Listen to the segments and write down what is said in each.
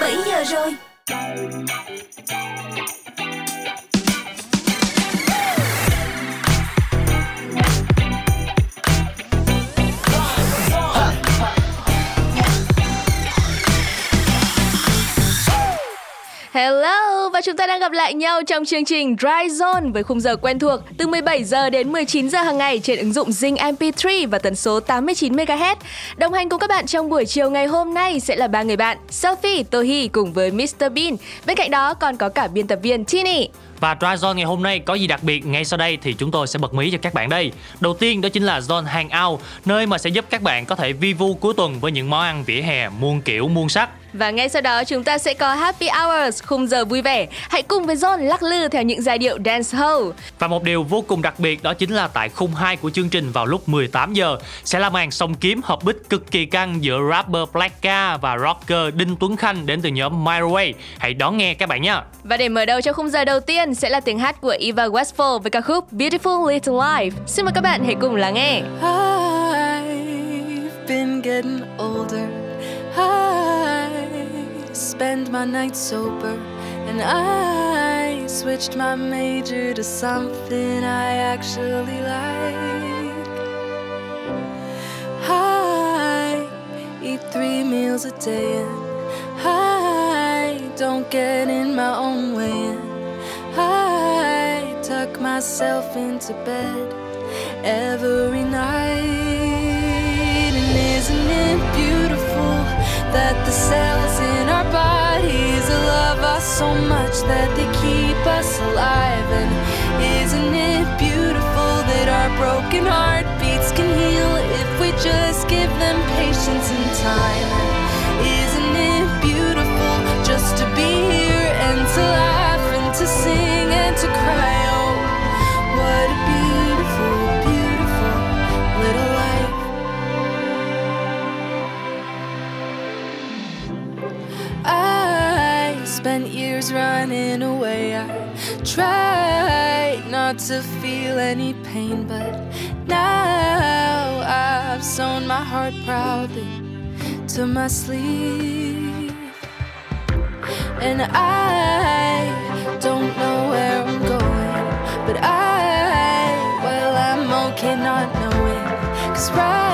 17 giờ rồi. Chúng ta đang gặp lại nhau trong chương trình Dry Zone với khung giờ quen thuộc từ 17 giờ đến 19 giờ hàng ngày trên ứng dụng Zing MP3 và tần số 89 MHz. Đồng hành cùng các bạn trong buổi chiều ngày hôm nay sẽ là ba người bạn Sophie, Tohi cùng với Mr Bean. Bên cạnh đó còn có cả biên tập viên Tini. Và Dry Zone ngày hôm nay có gì đặc biệt ngay sau đây thì chúng tôi sẽ bật mí cho các bạn đây. Đầu tiên đó chính là Zone Hangout, nơi mà sẽ giúp các bạn có thể vi vu cuối tuần với những món ăn vỉa hè muôn kiểu muôn sắc. Và ngay sau đó chúng ta sẽ có Happy Hours, khung giờ vui vẻ. Hãy cùng với John lắc lư theo những giai điệu dance hall. Và một điều vô cùng đặc biệt đó chính là tại khung 2 của chương trình vào lúc 18 giờ sẽ là màn song kiếm hợp bích cực kỳ căng giữa rapper Blacka và rocker Đinh Tuấn Khanh đến từ nhóm Microwave. Hãy đón nghe các bạn nhé. Và để mở đầu cho khung giờ đầu tiên sẽ là tiếng hát của Eva Westfall với ca khúc Beautiful Little Life. Xin mời các bạn hãy cùng lắng nghe. I've been getting older. I spend my nights sober. And I switched my major to something I actually like. I eat three meals a day and I don't get in my own way. And I tuck myself into bed every night. Us alive? And isn't it beautiful that our broken heartbeats can heal if we just give them patience and time? And isn't it beautiful just to be here and to laugh and to sing and to cry? Oh, what a beautiful, beautiful little life. I spent years running away. I tried not to feel any pain, but now I've sewn my heart proudly to my sleeve. And I don't know where I'm going, but I, well, I'm okay not knowing. Cause right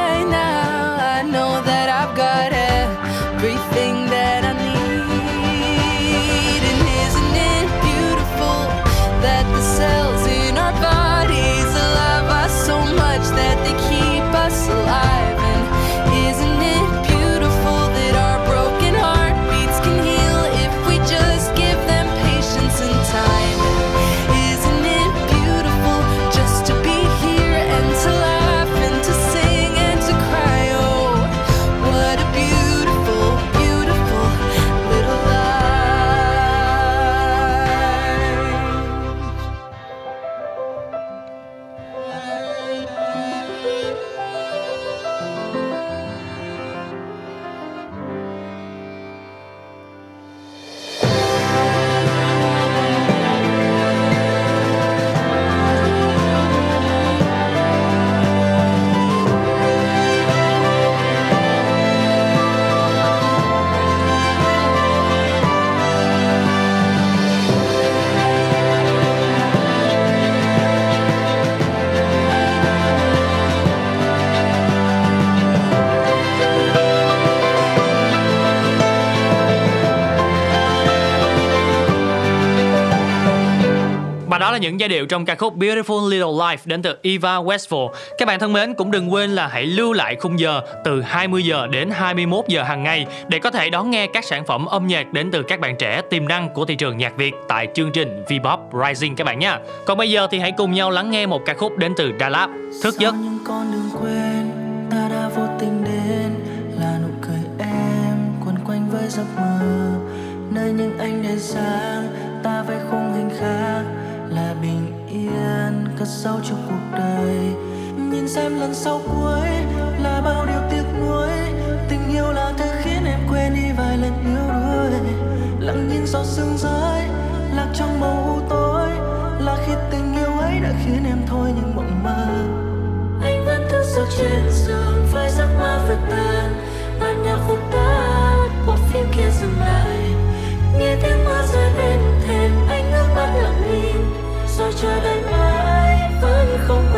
là những giai điệu trong ca khúc Beautiful Little Life đến từ Eva Westfall. Các bạn thân mến cũng đừng quên là hãy lưu lại khung giờ từ 20 giờ đến 21 giờ hàng ngày để có thể đón nghe các sản phẩm âm nhạc đến từ các bạn trẻ tiềm năng của thị trường nhạc Việt tại chương trình Vpop Rising các bạn nhé. Còn bây giờ thì hãy cùng nhau lắng nghe một ca khúc đến từ Đà Lạt, Thức giấc. Những con đường quên ta đã vô tình đến là nụ cười em quấn quanh với giấc mơ nơi những anh đèn sáng ta vẽ khung hình khác bình yên cất sâu trong cuộc đời. Nhìn xem lần sau cuối là bao điều tiếc nuối. Tình yêu là thứ khiến em quên đi vài lần yếu đuối. Lặng nhìn gió sương rơi, lạc trong màu u tối. Là khi tình yêu ấy đã khiến em thôi những mộng mơ. Anh vẫn thức giấc trên giường với giấc mơ vượt tàn. Bản nhạc khúc ta bộ phim kia dừng lại. Nghe tiếng mưa rơi bên thềm, anh nước mắt lặng đi rồi cho đến mai vẫn không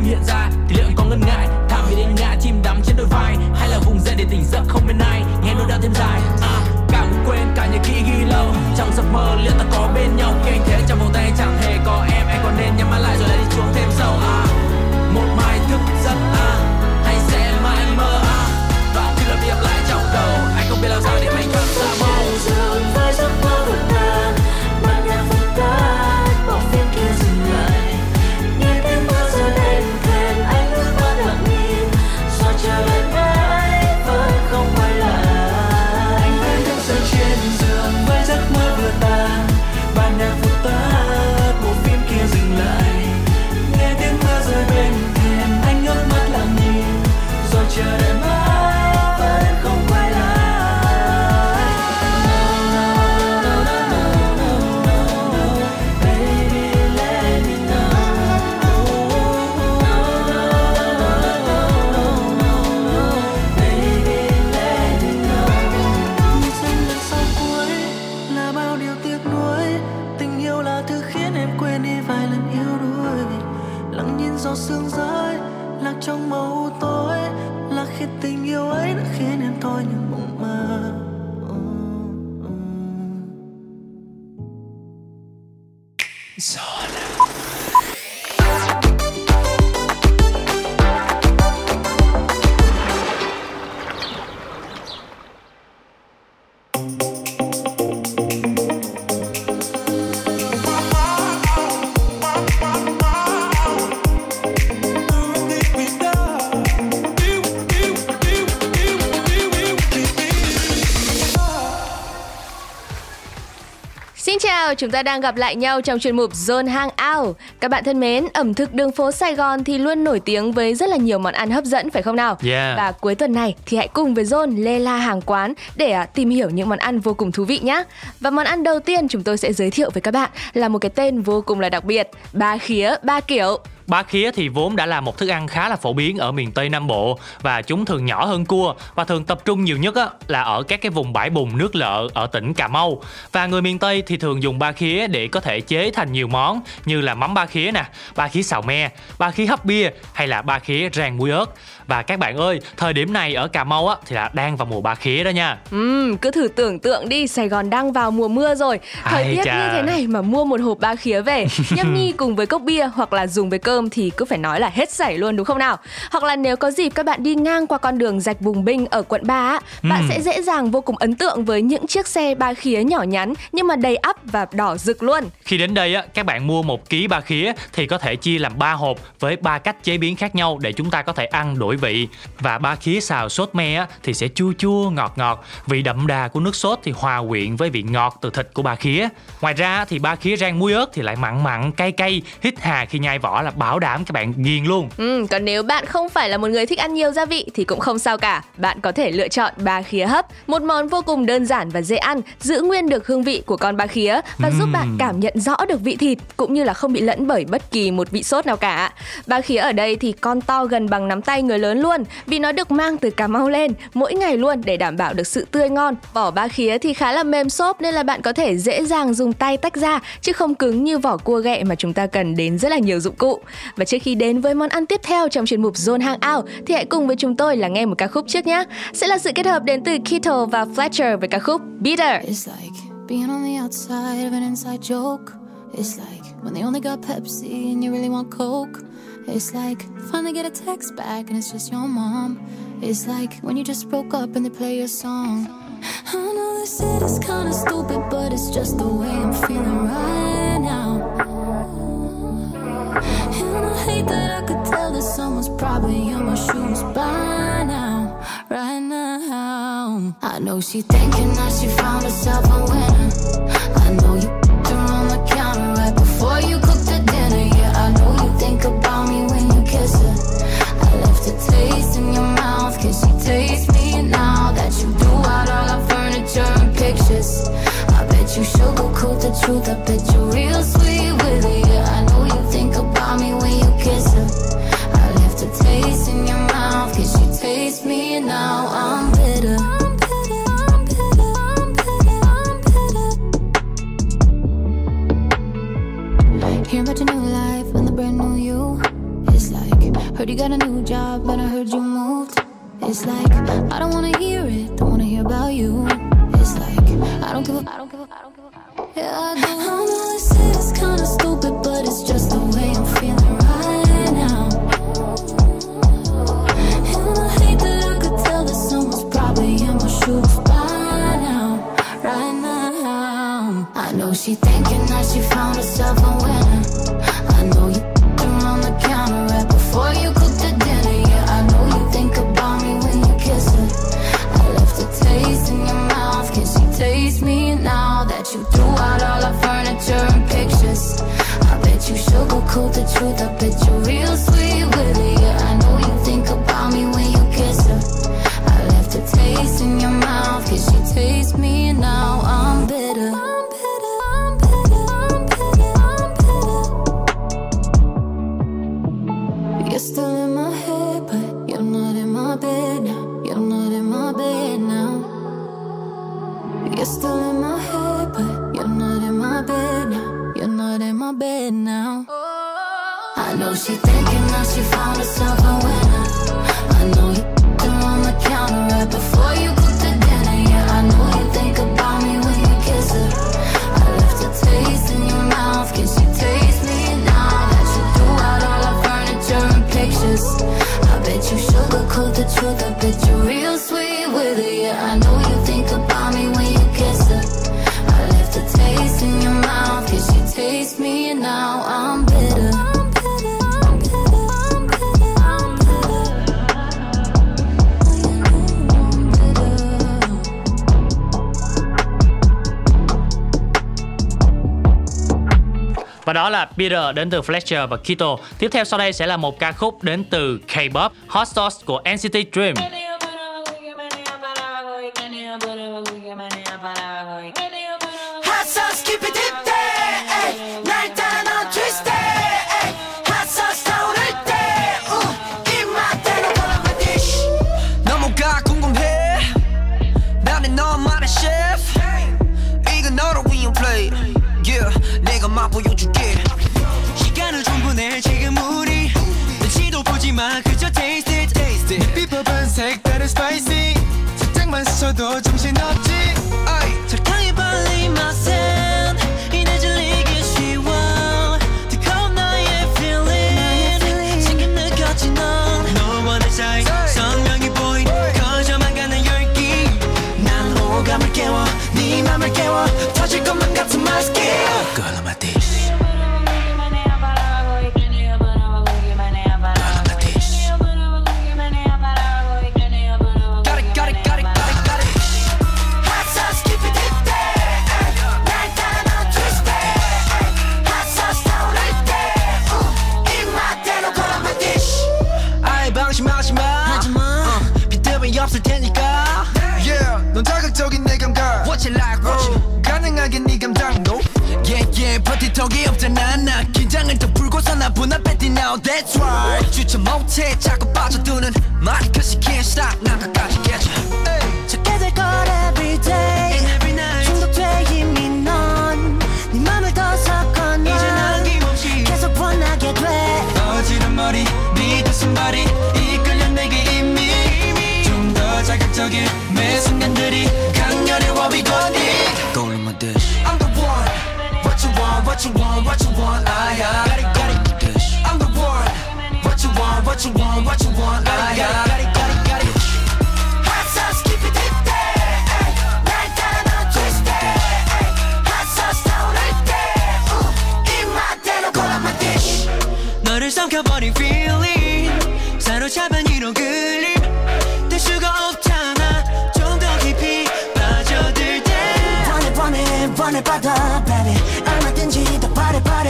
không hiện ra thì liệu em có ngần ngại thả vì đến ngã chim đắm trên đôi vai Hay là vùng dậy để tỉnh giấc không bên ai Nghe nỗi đau thêm dài. À, Cả quên cả những kỹ ghi lâu Trong giấc mơ liệu ta có bên nhau Chào, chúng ta đang gặp lại nhau trong chuyên mục Zone Hangout. Các bạn thân mến, ẩm thực đường phố Sài Gòn thì luôn nổi tiếng với rất là nhiều món ăn hấp dẫn phải không nào? Yeah. Và cuối tuần này thì hãy cùng với Zone lê la hàng quán để à, tìm hiểu những món ăn vô cùng thú vị nhé. Và món ăn đầu tiên chúng tôi sẽ giới thiệu với các bạn là một cái tên vô cùng là đặc biệt, ba khía ba kiểu. Ba khía thì vốn đã là một thức ăn khá là phổ biến ở miền Tây Nam Bộ và chúng thường nhỏ hơn cua và thường tập trung nhiều nhất á, là ở các cái vùng bãi bùn nước lợ ở tỉnh Cà Mau. Và người miền Tây thì thường dùng ba khía để có thể chế thành nhiều món như là mắm ba khía nè, ba khía xào me, ba khía hấp bia hay là ba khía rang muối ớt. Và các bạn ơi, thời điểm này ở Cà Mau á thì là đang vào mùa ba khía đó nha. Ừm, cứ thử tưởng tượng đi, Sài Gòn đang vào mùa mưa rồi. Thời Ai tiết chà. như thế này mà mua một hộp ba khía về, nhâm nhi cùng với cốc bia hoặc là dùng với cơm thì cứ phải nói là hết sảy luôn đúng không nào? Hoặc là nếu có dịp các bạn đi ngang qua con đường rạch Bùng Binh ở quận 3 á, bạn Ừm. sẽ dễ dàng vô cùng ấn tượng với những chiếc xe ba khía nhỏ nhắn nhưng mà đầy ắp và đỏ rực luôn. Khi đến đây á, các bạn mua một ký ba khía thì có thể chia làm 3 hộp với ba cách chế biến khác nhau để chúng ta có thể ăn đổi vị. Và ba khía xào sốt me thì sẽ chua chua ngọt ngọt, vị đậm đà của nước sốt thì hòa quyện với vị ngọt từ thịt của ba khía. Ngoài ra thì ba khía rang muối ớt thì lại mặn mặn cay cay, hít hà khi nhai vỏ là bảo đảm các bạn ghiền luôn Ừ, còn nếu bạn không phải là một người thích ăn nhiều gia vị thì cũng không sao cả. Bạn có thể lựa chọn ba khía hấp, một món vô cùng đơn giản và dễ ăn, giữ nguyên được hương vị của con ba khía và giúp bạn cảm nhận rõ được vị thịt cũng như là không bị lẫn bởi bất kỳ một vị sốt nào cả. Ba khía ở đây thì con to gần bằng nắm tay người lớn luôn, vì nó được mang từ Cà Mau lên, mỗi ngày luôn để đảm bảo được sự tươi ngon. Vỏ ba khía thì khá là mềm xốp nên là bạn có thể dễ dàng dùng tay tách ra, chứ không cứng như vỏ cua ghẹ mà chúng ta cần đến rất là nhiều dụng cụ. Và trước khi đến với món ăn tiếp theo trong chuyên mục Zone Hangout thì hãy cùng với chúng tôi là nghe một ca khúc trước nhé. Sẽ là sự kết hợp đến từ Kito và Fletcher với ca khúc Bitter. It's like being on the outside of an inside joke. It's like when they only got Pepsi and you really want Coke. It's like finally get a text back and it's just your mom. It's like when you just broke up and they play your song. I know this said it's kinda stupid, but it's just the way I'm feeling right now. And I hate that I could tell that someone's probably in my shoes by now, right now. I know she thinking that she found herself a winner. I know you taste in your mouth, she taste me now that you threw out all our furniture and pictures? I bet you sugarcoat the truth, I bet you're real sweet with it. I know you think about me when you kiss her. I left a taste in your mouth, she taste me now? I'm bitter. I'm bitter, I'm bitter, I'm bitter, I'm bitter. Hearing about your new life heard you got a new job, but I heard you moved. It's like, I don't wanna hear it, don't wanna hear about you. It's like, I don't give a, I don't give a, I don't give a, Yeah, I do. I know they say it's kinda stupid, but it's just the way I'm feeling right now. And I hate that I could tell that someone's probably in my shoes by now, right now. I know she thinking that she found herself a winner. I know you before you cook the dinner. Yeah, I know you think about me when you kiss her. I left a taste in your mouth. Can she taste me now that you threw out all our furniture and pictures? I bet you the truth. I bet you're Và đó là Peter đến từ Fletcher và Kito. Tiếp theo sau đây sẽ là một ca khúc đến từ K-pop, Hot Sauce của NCT Dream. 마셔도 정신없지. 덕이 없잖아 나. 긴장을 더 풀고서 나 분앞에 뛰 now that's right. 주체 못해 자꾸 빠져드는 말 cause you can't stop 난 끝까지 깨져 what you want, what you want 아야 떠올린 my dish I'm the one What you want, what you want, what you want 아야 Hot sauce keep it deep there 날 따라 넌 twist it Hot sauce 떠오를 때 입맛대로 골라 my dish 너를 삼켜버린 feeling 사로잡은 이런 그림 될 수가 없잖아 좀 더 깊이 빠져들 때 원해 원해 원해 받아 baby nobody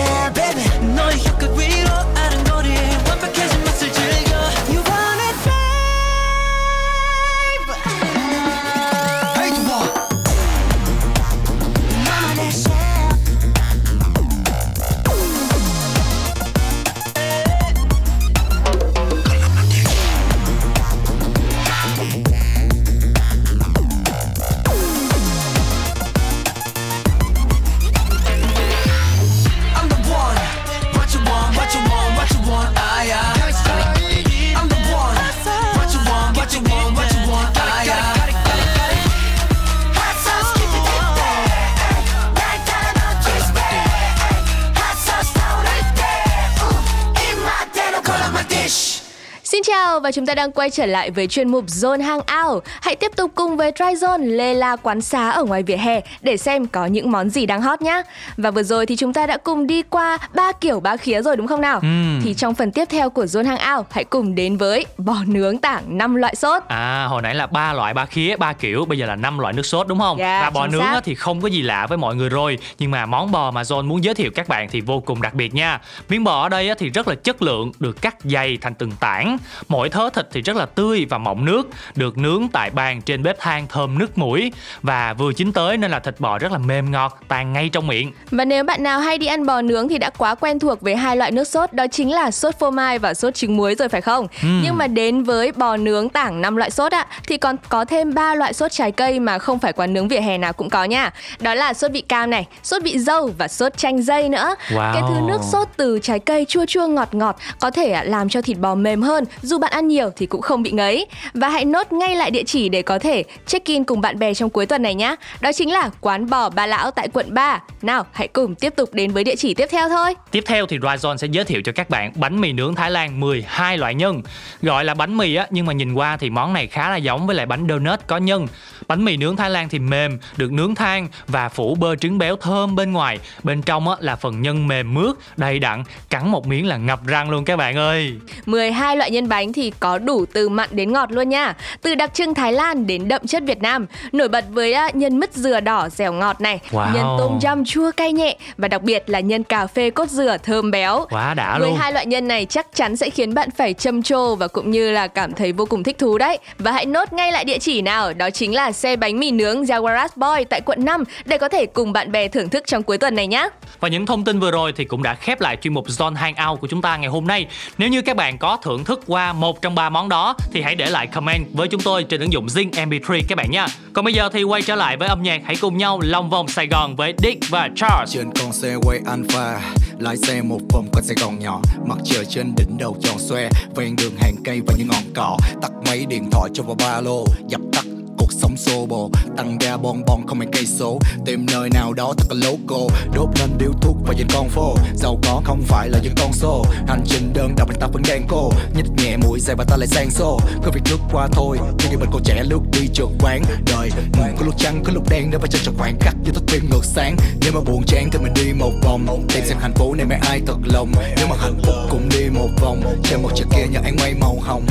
Xin chào và chúng ta đang quay trở lại với chuyên mục Zone Hangout. Hãy tiếp tục cùng với Try Zone lê la quán xá ở ngoài vỉa hè để xem có những món gì đang hot nhá. Và vừa rồi thì chúng ta đã cùng đi qua ba kiểu ba khía rồi đúng không nào? Thì trong phần tiếp theo của Zone Hangout hãy cùng đến với bò nướng tảng 5 loại sốt. À hồi nãy là ba loại ba khía ba kiểu bây giờ là năm loại nước sốt đúng không? Dạ, và bò nướng xác. thì không có gì lạ với mọi người rồi nhưng mà món bò mà John muốn giới thiệu các bạn thì vô cùng đặc biệt nha. Miếng bò ở đây thì rất là chất lượng, được cắt dày thành từng tảng. Mỗi thớ thịt thì rất là tươi và mọng nước, được nướng tại bàn trên bếp than thơm nức mũi và vừa chín tới nên là thịt bò rất là mềm ngọt, tan ngay trong miệng. Và nếu bạn nào hay đi ăn bò nướng thì đã quá quen thuộc với hai loại nước sốt đó chính là sốt phô mai và sốt trứng muối rồi phải không? Nhưng mà đến với bò nướng tảng 5 loại sốt ạ thì còn có thêm 3 loại sốt trái cây mà không phải quán nướng vỉa hè nào cũng có nha. Đó là sốt vị cam này, sốt vị dâu và sốt chanh dây nữa. Wow. Cái thứ nước sốt từ trái cây chua chua ngọt ngọt có thể ạ, làm cho thịt bò mềm hơn, dù bạn ăn nhiều thì cũng không bị ngấy. Và hãy nốt ngay lại địa chỉ để có thể check-in cùng bạn bè trong cuối tuần này nhé. Đó chính là quán bò Ba Lão tại quận 3. Nào, hãy cùng tiếp tục đến với địa chỉ tiếp theo thôi. Tiếp theo thì Ryzon sẽ giới thiệu cho các bạn bánh mì nướng Thái Lan 12 loại nhân. Gọi là bánh mì á, nhưng mà nhìn qua thì món này khá là giống với lại bánh donut có nhân. Bánh mì nướng Thái Lan thì mềm, được nướng than và phủ bơ trứng béo thơm bên ngoài. Bên trong á, là phần nhân mềm mướt, đầy đặn, cắn một miếng là ngập răng luôn các bạn ơi. 12 loại nhân bánh thì có đủ từ mặn đến ngọt luôn nha. Từ đặc trưng Thái Lan đến đậm chất Việt Nam. Nổi bật với nhân mứt dừa đỏ dẻo ngọt này, Wow. nhân tôm yum chua cay nhẹ và đặc biệt là nhân cà phê cốt dừa thơm béo. Quá đã luôn. 12 loại nhân này chắc chắn sẽ khiến bạn phải châm trồ và cũng như là cảm thấy vô cùng thích thú đấy. Và hãy nốt ngay lại địa chỉ nào, đó chính là xe bánh mì nướng Jaguaras Boy tại quận 5 để có thể cùng bạn bè thưởng thức trong cuối tuần này nhé. Và những thông tin vừa rồi thì cũng đã khép lại chuyên mục Zone Hangout của chúng ta ngày hôm nay. Nếu như các bạn có thưởng thức qua một trong ba món đó thì hãy để lại comment với chúng tôi trên ứng dụng Zing MP3 các bạn nha. Còn bây giờ thì quay trở lại với âm nhạc hãy cùng nhau lòng vòng Sài Gòn với Dick và Charles. trên con xe quay alpha, lái xe một vòng quanh sài gòn nhỏ mặt trời trên đỉnh đầu tròn xoe, ven đường hàng cây và những ngọn cỏ tắt máy điện thoại cho vào ba lô, dập tắt cuộc sống xô bồ. Tăng ga bon bon, không mấy cây số. Tìm nơi nào đó thật là local. Đốt lên điếu thuốc và nhìn con phố giàu có không phải là những con số hành trình đơn độc ta vẫn đang cô. Nhích nhẹ mũi dài và ta lại sang xô. Cứ việc lướt qua thôi nhưng mình còn trẻ lướt đi trượt quán đời. Ừ, có lúc trắng, có lúc đen, nếu phải chân trò khoảng khắc như thức phim ngược sáng. Nếu mà buồn chán thì mình đi một vòng. Tìm xem hạnh phúc này mấy ai thật lòng. Nếu mà hạnh phúc cũng đi một vòng. Trên một chiếc kia nhờ ánh quay màu hồng.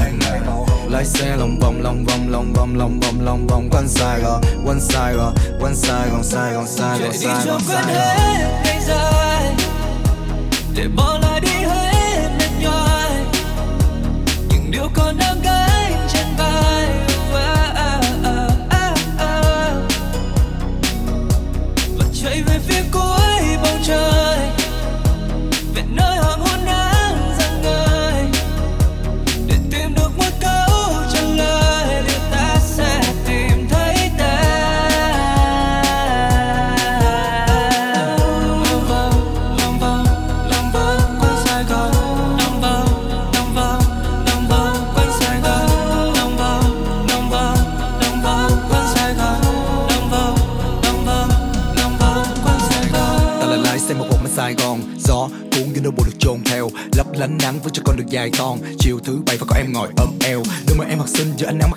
Lái xe lòng vòng lòng vòng lòng vòng lòng vòng, lòng vòng quanh Sài Gòn quanh Sài Gòn quanh Sài Gòn Sài Gòn Sài Gòn Sài Gòn Sài Gòn. dài Để bỏ lại đi hết mệt nhoài. Những điều còn đang với cho con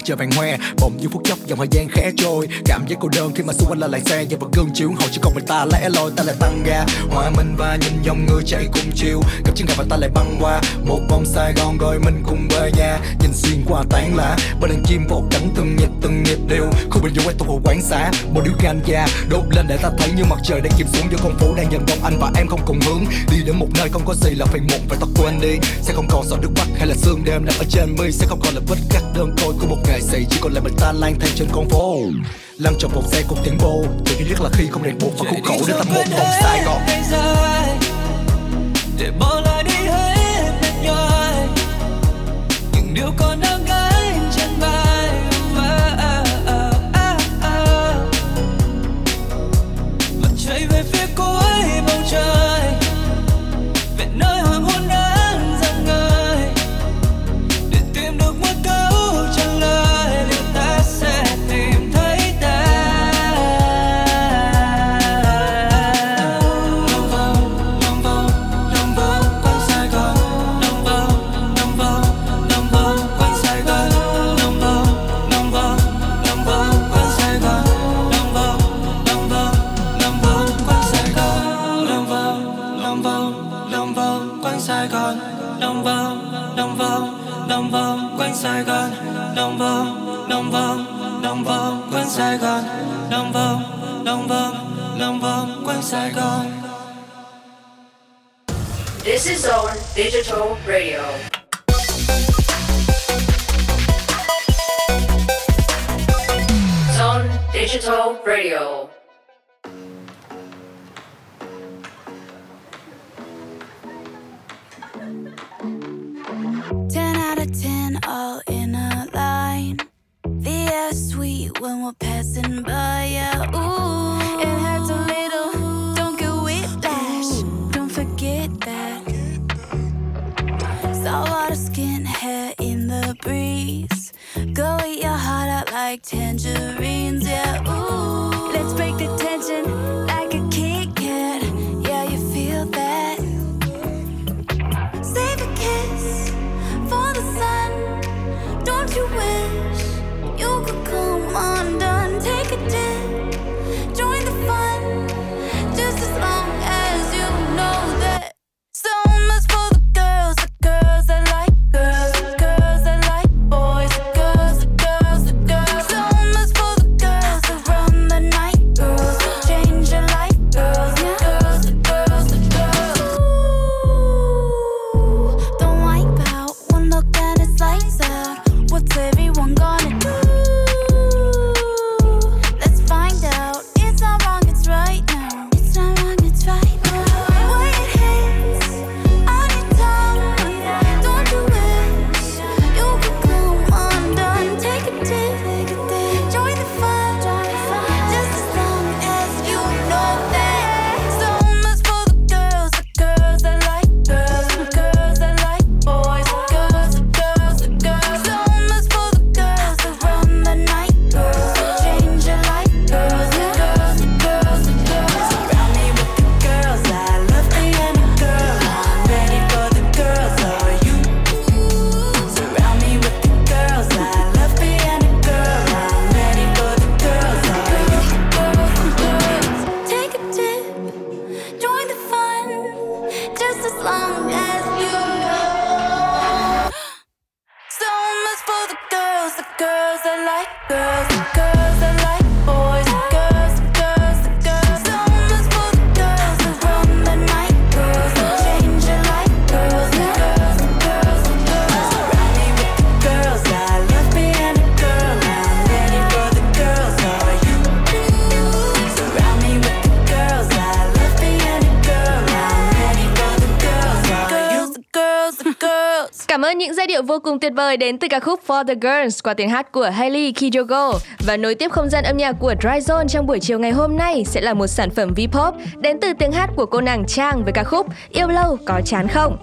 chờ mặt trời vàng hoe. Bỗng như phút chốc dòng thời gian khẽ trôi. Cảm giác cô đơn khi mà xung quanh là lại xe và gương chiếu hậu. Chỉ còn mình ta lẻ loi, ta lại tăng ga. Hòa mình và nhìn dòng người chạy cùng chiều. Gặp chân gặp và ta lại băng qua. Một vòng Sài Gòn rồi mình cùng về nhà. Nhìn xuyên qua tán lá bên đàn chim vỗ cánh từng nhịp từng nhịp đều. Khu bình dung quay hồ quán xá, một điếu ganja đốt lên để ta thấy như mặt trời đang chìm xuống giữa con phố đang dần đông. Anh và em không cùng hướng, đi đến một nơi không có gì là phải muộn. Phải tao quên đi, sẽ không còn giọt nước mắt hay là sương đêm. Nằm ở trên mi sẽ không còn là vết cắt đơn côi của một ngày nghệ sĩ chỉ còn lại mình ta lang thang trên con phố. Lăn trong vòng xe cùng tiếng bô tự nhiên rất là khi không ràng buộc và khúc khổ để ta một vòng Sài Gòn để bỏ lại đi hết mệt nhòi những điều còn Sài Gòn lòng vòng lòng vòng lòng vòng quanh Sài Gòn lòng vòng lòng vòng lòng vòng quanh Sài Gòn This is Zone Digital Radio. Zone Digital Radio. Ten out of ten, all in a line. The air's sweet when we're passing by, yeah. Ooh, it hurts a little. Don't get whiplash. Don't forget that. Saltwater skin, hair in the breeze. Go eat your heart out like tangerines, yeah. Ooh, let's break the tension you wish you could come undone? Take a dip, cùng tuyệt vời đến từ ca khúc For the Girls qua tiếng hát của Hailey Kijogo Và nối tiếp không gian âm nhạc của Dry Zone trong buổi chiều ngày hôm nay sẽ là một sản phẩm V-pop đến từ tiếng hát của cô nàng Trang với ca khúc Yêu lâu có chán không.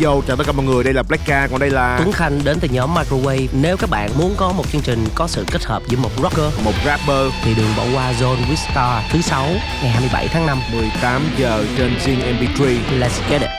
vô chào tất cả mọi người đây là Black Ca còn đây là Tuấn Khanh đến từ nhóm Microwave. Nếu các bạn muốn có một chương trình có sự kết hợp giữa một rocker một rapper. thì đừng bỏ qua Zone with Star thứ sáu ngày 27 tháng 5 18 giờ trên Zing MP3 Let's get it.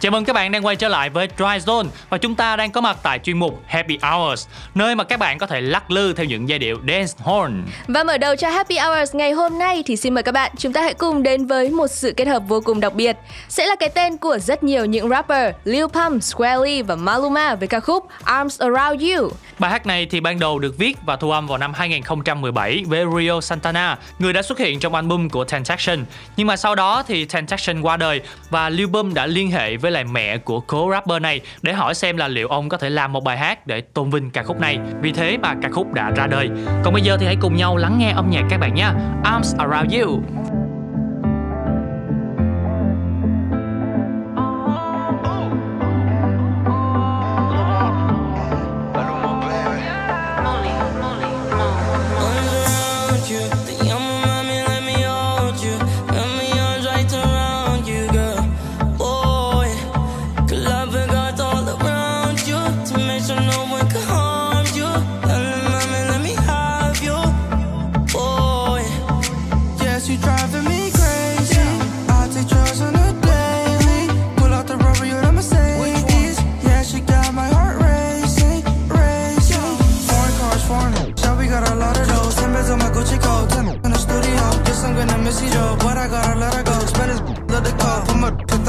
Chào mừng các bạn đang quay trở lại với Dry Zone và chúng ta đang có mặt tại chuyên mục Happy Hours, nơi mà các bạn có thể lắc lư theo những giai điệu dance horn. Và mở đầu cho Happy Hours ngày hôm nay thì xin mời các bạn chúng ta hãy cùng đến với một sự kết hợp vô cùng đặc biệt. Sẽ là cái tên của rất nhiều những rapper Lil Pump, Square và Maluma với ca khúc Arms Around You. Bài hát này thì ban đầu được viết và thu âm vào năm 2017 với Rio Santana, người đã xuất hiện trong album của Temptation. Nhưng mà sau đó thì Temptation qua đời và Lil Pump đã liên hệ với với lại mẹ của cố rapper này để hỏi xem là liệu ông có thể làm một bài hát để tôn vinh ca khúc này. Vì thế mà ca khúc đã ra đời. Còn bây giờ thì hãy cùng nhau lắng nghe âm nhạc các bạn nhé. Arms Around You.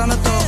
aan het toon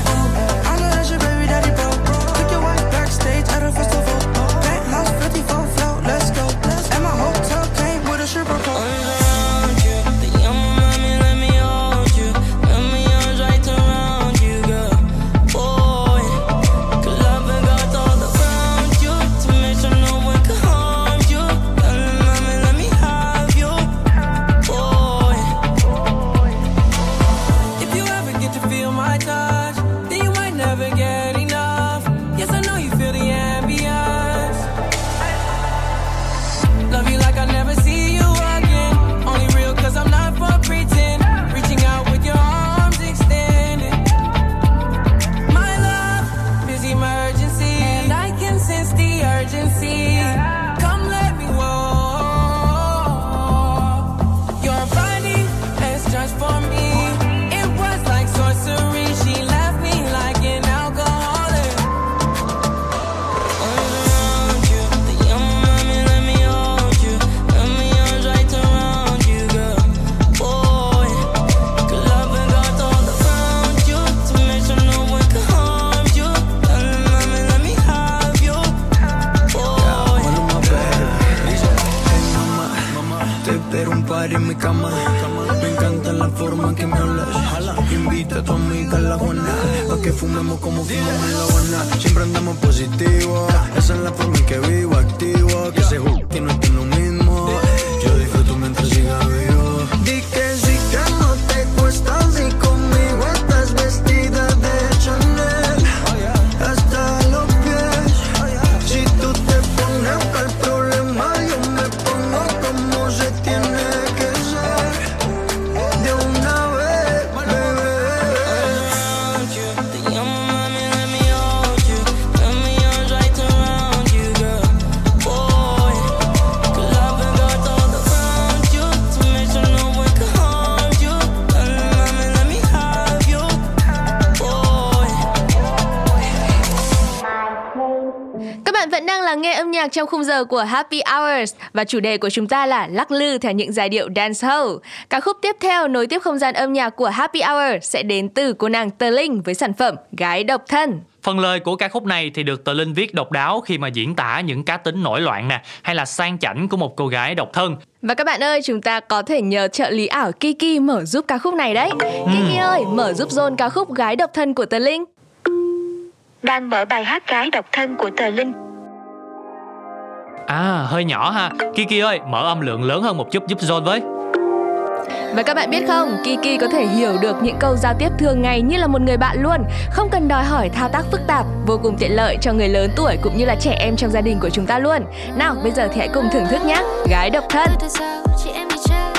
trong khung giờ của Happy Hours và chủ đề của chúng ta là lắc lư theo những giai điệu dancehall. Ca khúc tiếp theo nối tiếp không gian âm nhạc của Happy Hour sẽ đến từ cô nàng Tờ Linh với sản phẩm Gái độc thân. Phần lời của ca khúc này thì được Tờ Linh viết độc đáo khi mà diễn tả những cá tính nổi loạn nè hay là sang chảnh của một cô gái độc thân. Và các bạn ơi, chúng ta có thể nhờ trợ lý ảo Kiki mở giúp ca khúc này đấy. Kiki ơi, mở giúp John ca khúc Gái độc thân của Tờ Linh. Đang mở bài hát Gái độc thân của Tờ Linh. À, hơi nhỏ ha. Kiki ơi, mở âm lượng lớn hơn một chút giúp John với. Và các bạn biết không, Kiki có thể hiểu được những câu giao tiếp thường ngày như là một người bạn luôn, không cần đòi hỏi thao tác phức tạp, vô cùng tiện lợi cho người lớn tuổi cũng như là trẻ em trong gia đình của chúng ta luôn. Nào, bây giờ thì hãy cùng thưởng thức nhé. Gái độc thân. Chị em đi chơi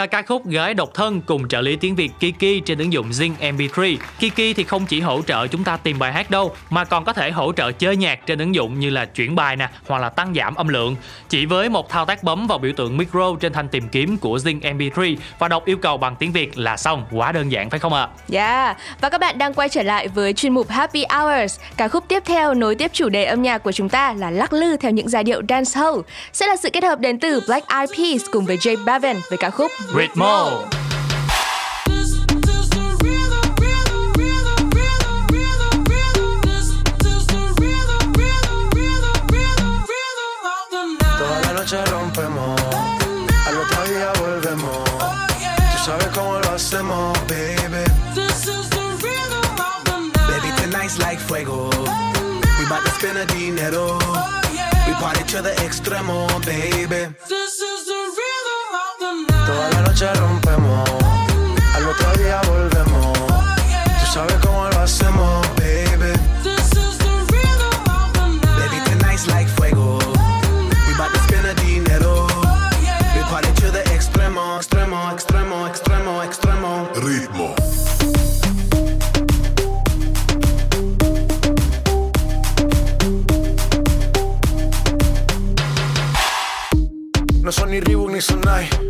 là ca khúc Gái độc thân cùng trợ lý tiếng Việt Kiki trên ứng dụng Zing MP3. Kiki thì không chỉ hỗ trợ chúng ta tìm bài hát đâu, mà còn có thể hỗ trợ chơi nhạc trên ứng dụng như là chuyển bài nè, hoặc là tăng giảm âm lượng. Chỉ với một thao tác bấm vào biểu tượng micro trên thanh tìm kiếm của Zing MP3 và đọc yêu cầu bằng tiếng Việt là xong, quá đơn giản phải không ạ? Yeah, và các bạn đang quay trở lại với chuyên mục Happy Hours. Ca khúc tiếp theo nối tiếp chủ đề âm nhạc của chúng ta là lắc lư theo những giai điệu dancehall. Sẽ là sự kết hợp đến từ Black Eyed Peas cùng với J Balvin với ca khúc Ritmo. Toda la noche rompemos, al otro día volvemos. Tú sabes cómo lo hacemos, baby. Baby, tonight's like fuego. We bout to spend a dinero. We party to the extremo, baby. Toda la noche rompemos, al otro día volvemos. Tú sabes cómo lo hacemos, baby. Baby, tonight's like fuego. We bout to spend a dinero. We party to the extremo, extremo, extremo, extremo, extremo. Ritmo. No son ni Reebok ni Sonai.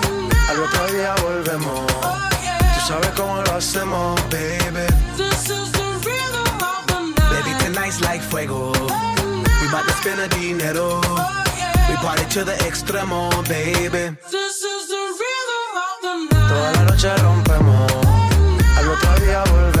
otro día volvemos. Tú sabes cómo lo hacemos, baby. Baby, tonight's like fuego. We bout to spend the dinero. We party to the extremo, baby. Toda la noche rompemos, al otro día volvemos.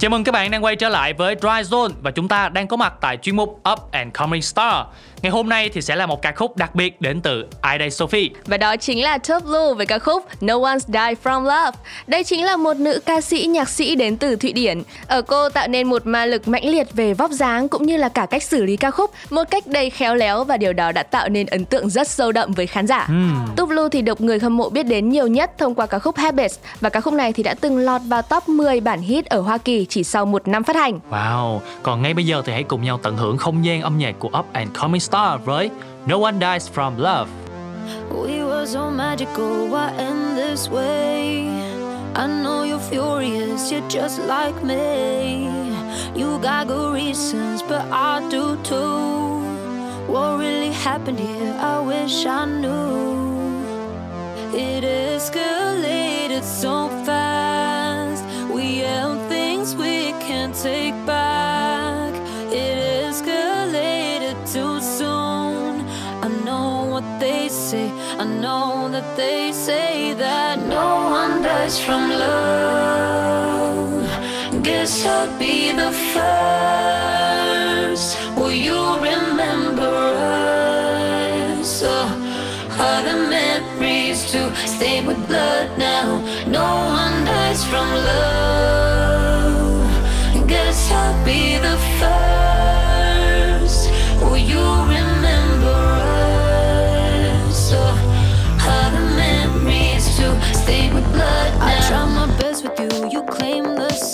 Chào mừng các bạn đang quay trở lại với Dry Zone và chúng ta đang có mặt tại chuyên mục Up and Coming Star. Ngày hôm nay thì sẽ là một ca khúc đặc biệt đến từ I Day Sophie. Và đó chính là Top Blue với ca khúc No One's Died From Love. Đây chính là một nữ ca sĩ, nhạc sĩ đến từ Thụy Điển. Ở cô tạo nên một ma lực mãnh liệt về vóc dáng cũng như là cả cách xử lý ca khúc một cách đầy khéo léo và điều đó đã tạo nên ấn tượng rất sâu đậm với khán giả. Hmm. Top Blue thì được người hâm mộ biết đến nhiều nhất thông qua ca khúc Habits và ca khúc này thì đã từng lọt vào top 10 bản hit ở Hoa Kỳ chỉ sau một năm phát hành. Wow, còn ngay bây giờ thì hãy cùng nhau tận hưởng không gian âm nhạc của Up and Coming Star với No One Dies From Love. We were so magical, why end this way? I know you're furious, you're just like me. You got good reasons, but I do too. What really happened here? I wish I knew. It escalated so say. I know that they say that no one dies from love. Guess I'll be the first. Will you remember us? Oh, are the memories to stay with blood now? No one dies from love. Guess I'll be the first.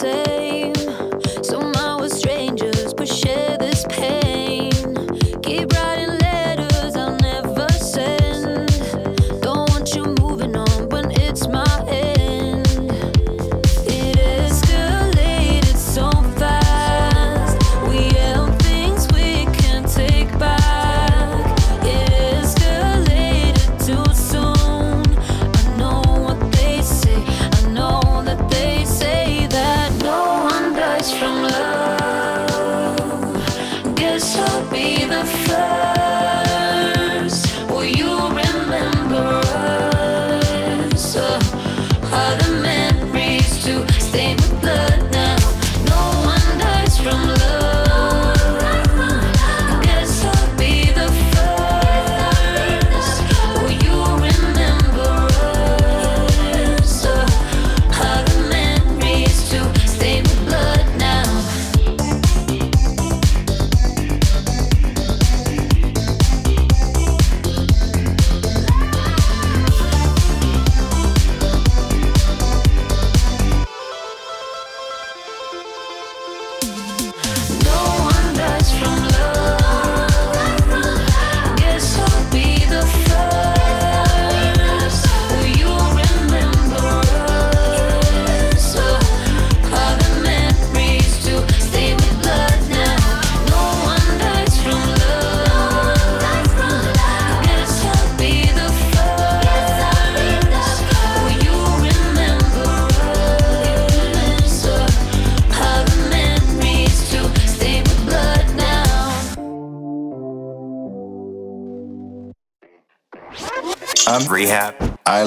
The the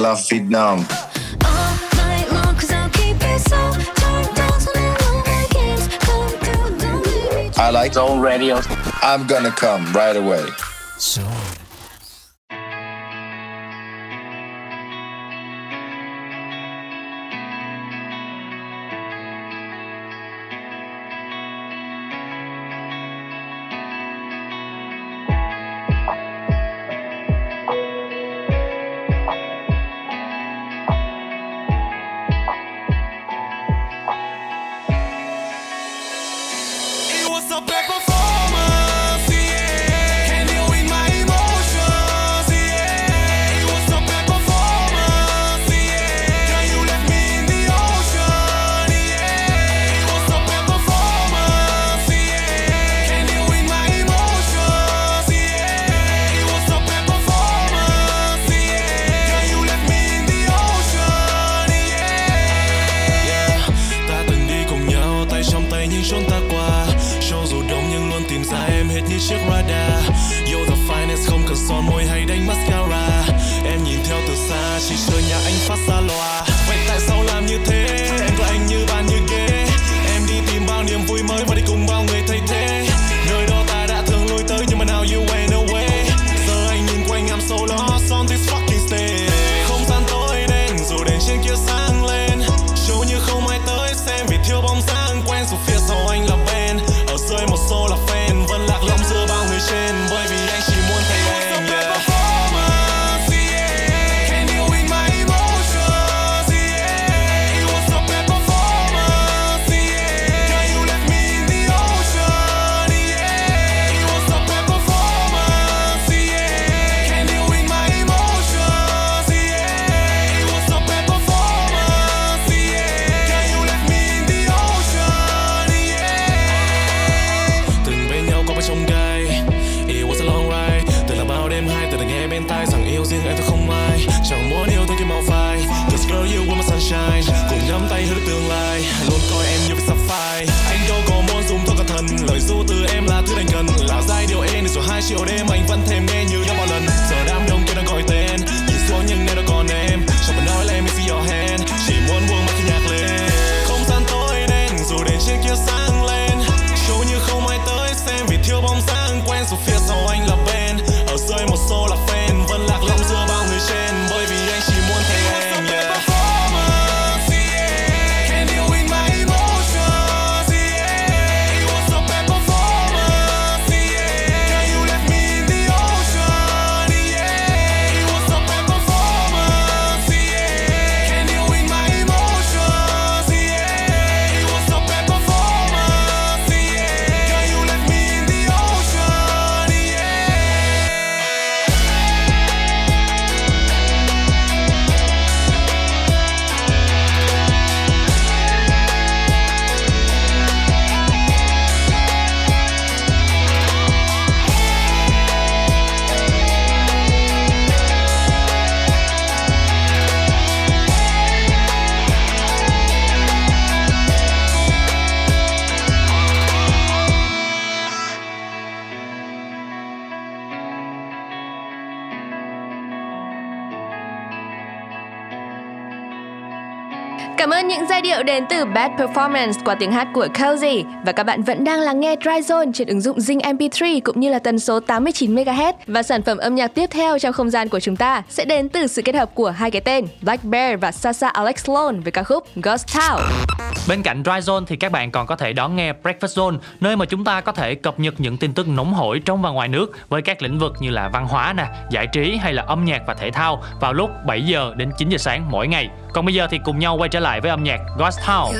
love Vietnam. I like old radio. I'm gonna come right away. So. nắm tay hứa tương lai, luôn coi em như việc sapphire anh đâu có muốn dùng thôi cả thần, lời du từ em là thứ anh cần. Là giai điệu em để số hai triệu đêm anh vẫn Bad Performance qua tiếng hát của Cozy và các bạn vẫn đang lắng nghe Dry Zone trên ứng dụng Zing MP3 cũng như là tần số 89 MHz và sản phẩm âm nhạc tiếp theo trong không gian của chúng ta sẽ đến từ sự kết hợp của hai cái tên Black Bear và Sasa Alex Sloan với ca khúc Ghost Town. Bên cạnh Dry Zone thì các bạn còn có thể đón nghe Breakfast Zone, nơi mà chúng ta có thể cập nhật những tin tức nóng hổi trong và ngoài nước với các lĩnh vực như là văn hóa nè, giải trí hay là âm nhạc và thể thao vào lúc 7 giờ đến 9 giờ sáng mỗi ngày. Còn bây giờ thì cùng nhau quay trở lại với âm nhạc Ghost Town.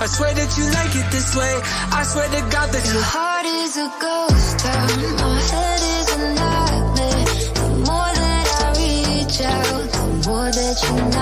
I swear that you like it this way. I swear to God that Your heart is a ghost town. My head is a nightmare. The more that I reach out, the more that you're not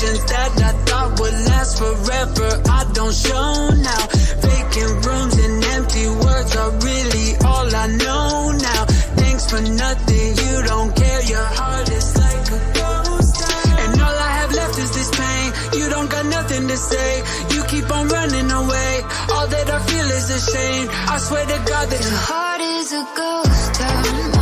Emotions that I thought would last forever, I don't show now. Vacant rooms and empty words are really all I know now. Thanks for nothing, you don't care. Your heart is like a ghost town. And all I have left is this pain. You don't got nothing to say. You keep on running away. All that I feel is a shame. I swear to God that Your heart is a ghost town.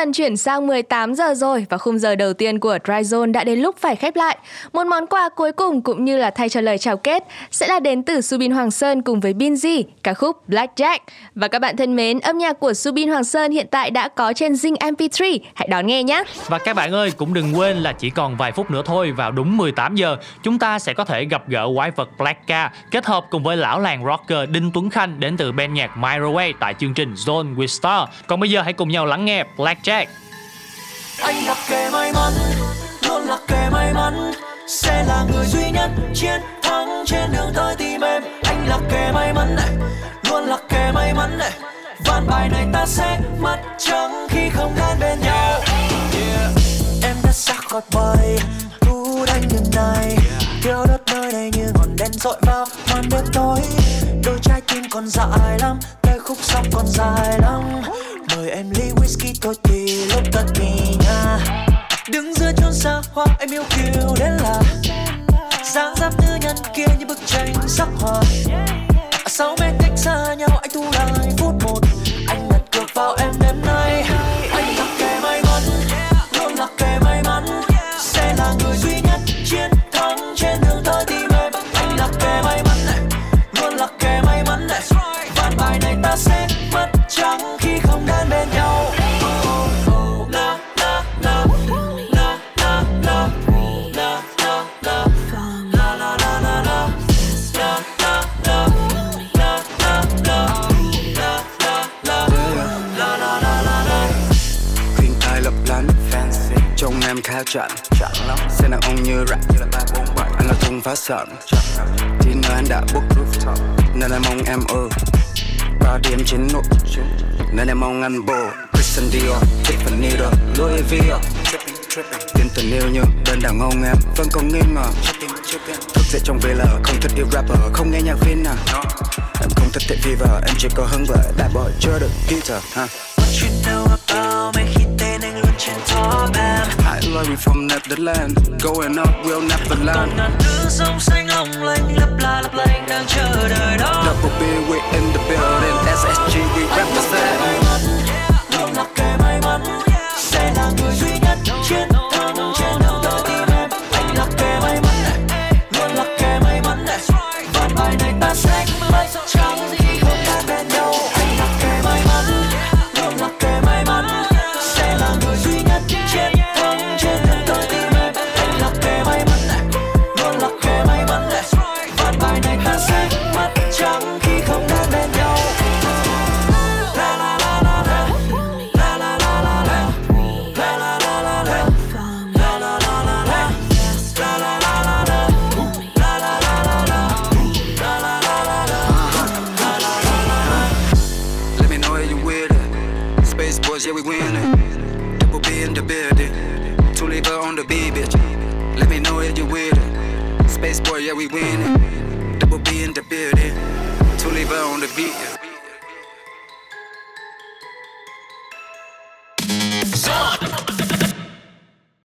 Dần chuyển sang 18 giờ rồi và khung giờ đầu tiên của Dry Zone đã đến lúc phải khép lại. Một món quà cuối cùng cũng như là thay cho lời chào kết sẽ là đến từ Subin Hoàng Sơn cùng với Binzy, ca khúc Blackjack. Và các bạn thân mến, âm nhạc của Subin Hoàng Sơn hiện tại đã có trên Zing MP3. Hãy đón nghe nhé. Và các bạn ơi, cũng đừng quên là chỉ còn vài phút nữa thôi, vào đúng 18 giờ, chúng ta sẽ có thể gặp gỡ quái vật Black Ca kết hợp cùng với lão làng rocker Đinh Tuấn Khanh đến từ band nhạc Microwave tại chương trình Zone with Star. Còn bây giờ hãy cùng nhau lắng nghe Blackjack anh là kẻ may mắn, luôn là kẻ may mắn sẽ là người duy nhất chiến thắng trên đường tới tìm em anh là kẻ may mắn này, luôn là kẻ may mắn này ván bài này ta sẽ mất trắng khi không đến bên nhau Yeah. em đã xa khỏi bay đánh đêm này. Thiêu đốt nơi đây như ngọn đèn dội vào màn đêm tối. Đôi trái tim còn dài lắm cây khúc sóng còn dài lắm. Mời em ly whisky tôi thì lúc tận kỳ nha. Đứng giữa chốn xa hoa em yêu kiều đến là. Dáng dấp nữ nhân kia như bức tranh sắc hoa. Sáu mét cách xa nhau anh thu lại phút một. Anh đặt cược vào em đêm nay chậm xe đàn ông như rap anh là thùng phá sợn thì nơi anh đã book rooftop nên em mong em ơ ba điểm trên nụ, nên em mong anh bồ Christian Dior Tiffany rồi Louis V Tiền tình yêu như đơn đàn ông em. Vẫn còn nghi ngờ. Thức dậy trong VL không thích yêu rapper không nghe nhạc Vin à Em không thích thể Fever em chỉ có hứng vợ. Bad bỏ chưa được guitar ha. I from Netherlands. Going up will never land. Còn ngàn thứ sông xanh long lanh lấp la lấp lánh đang chờ đợi đó. Double B we in the building. SSG we represent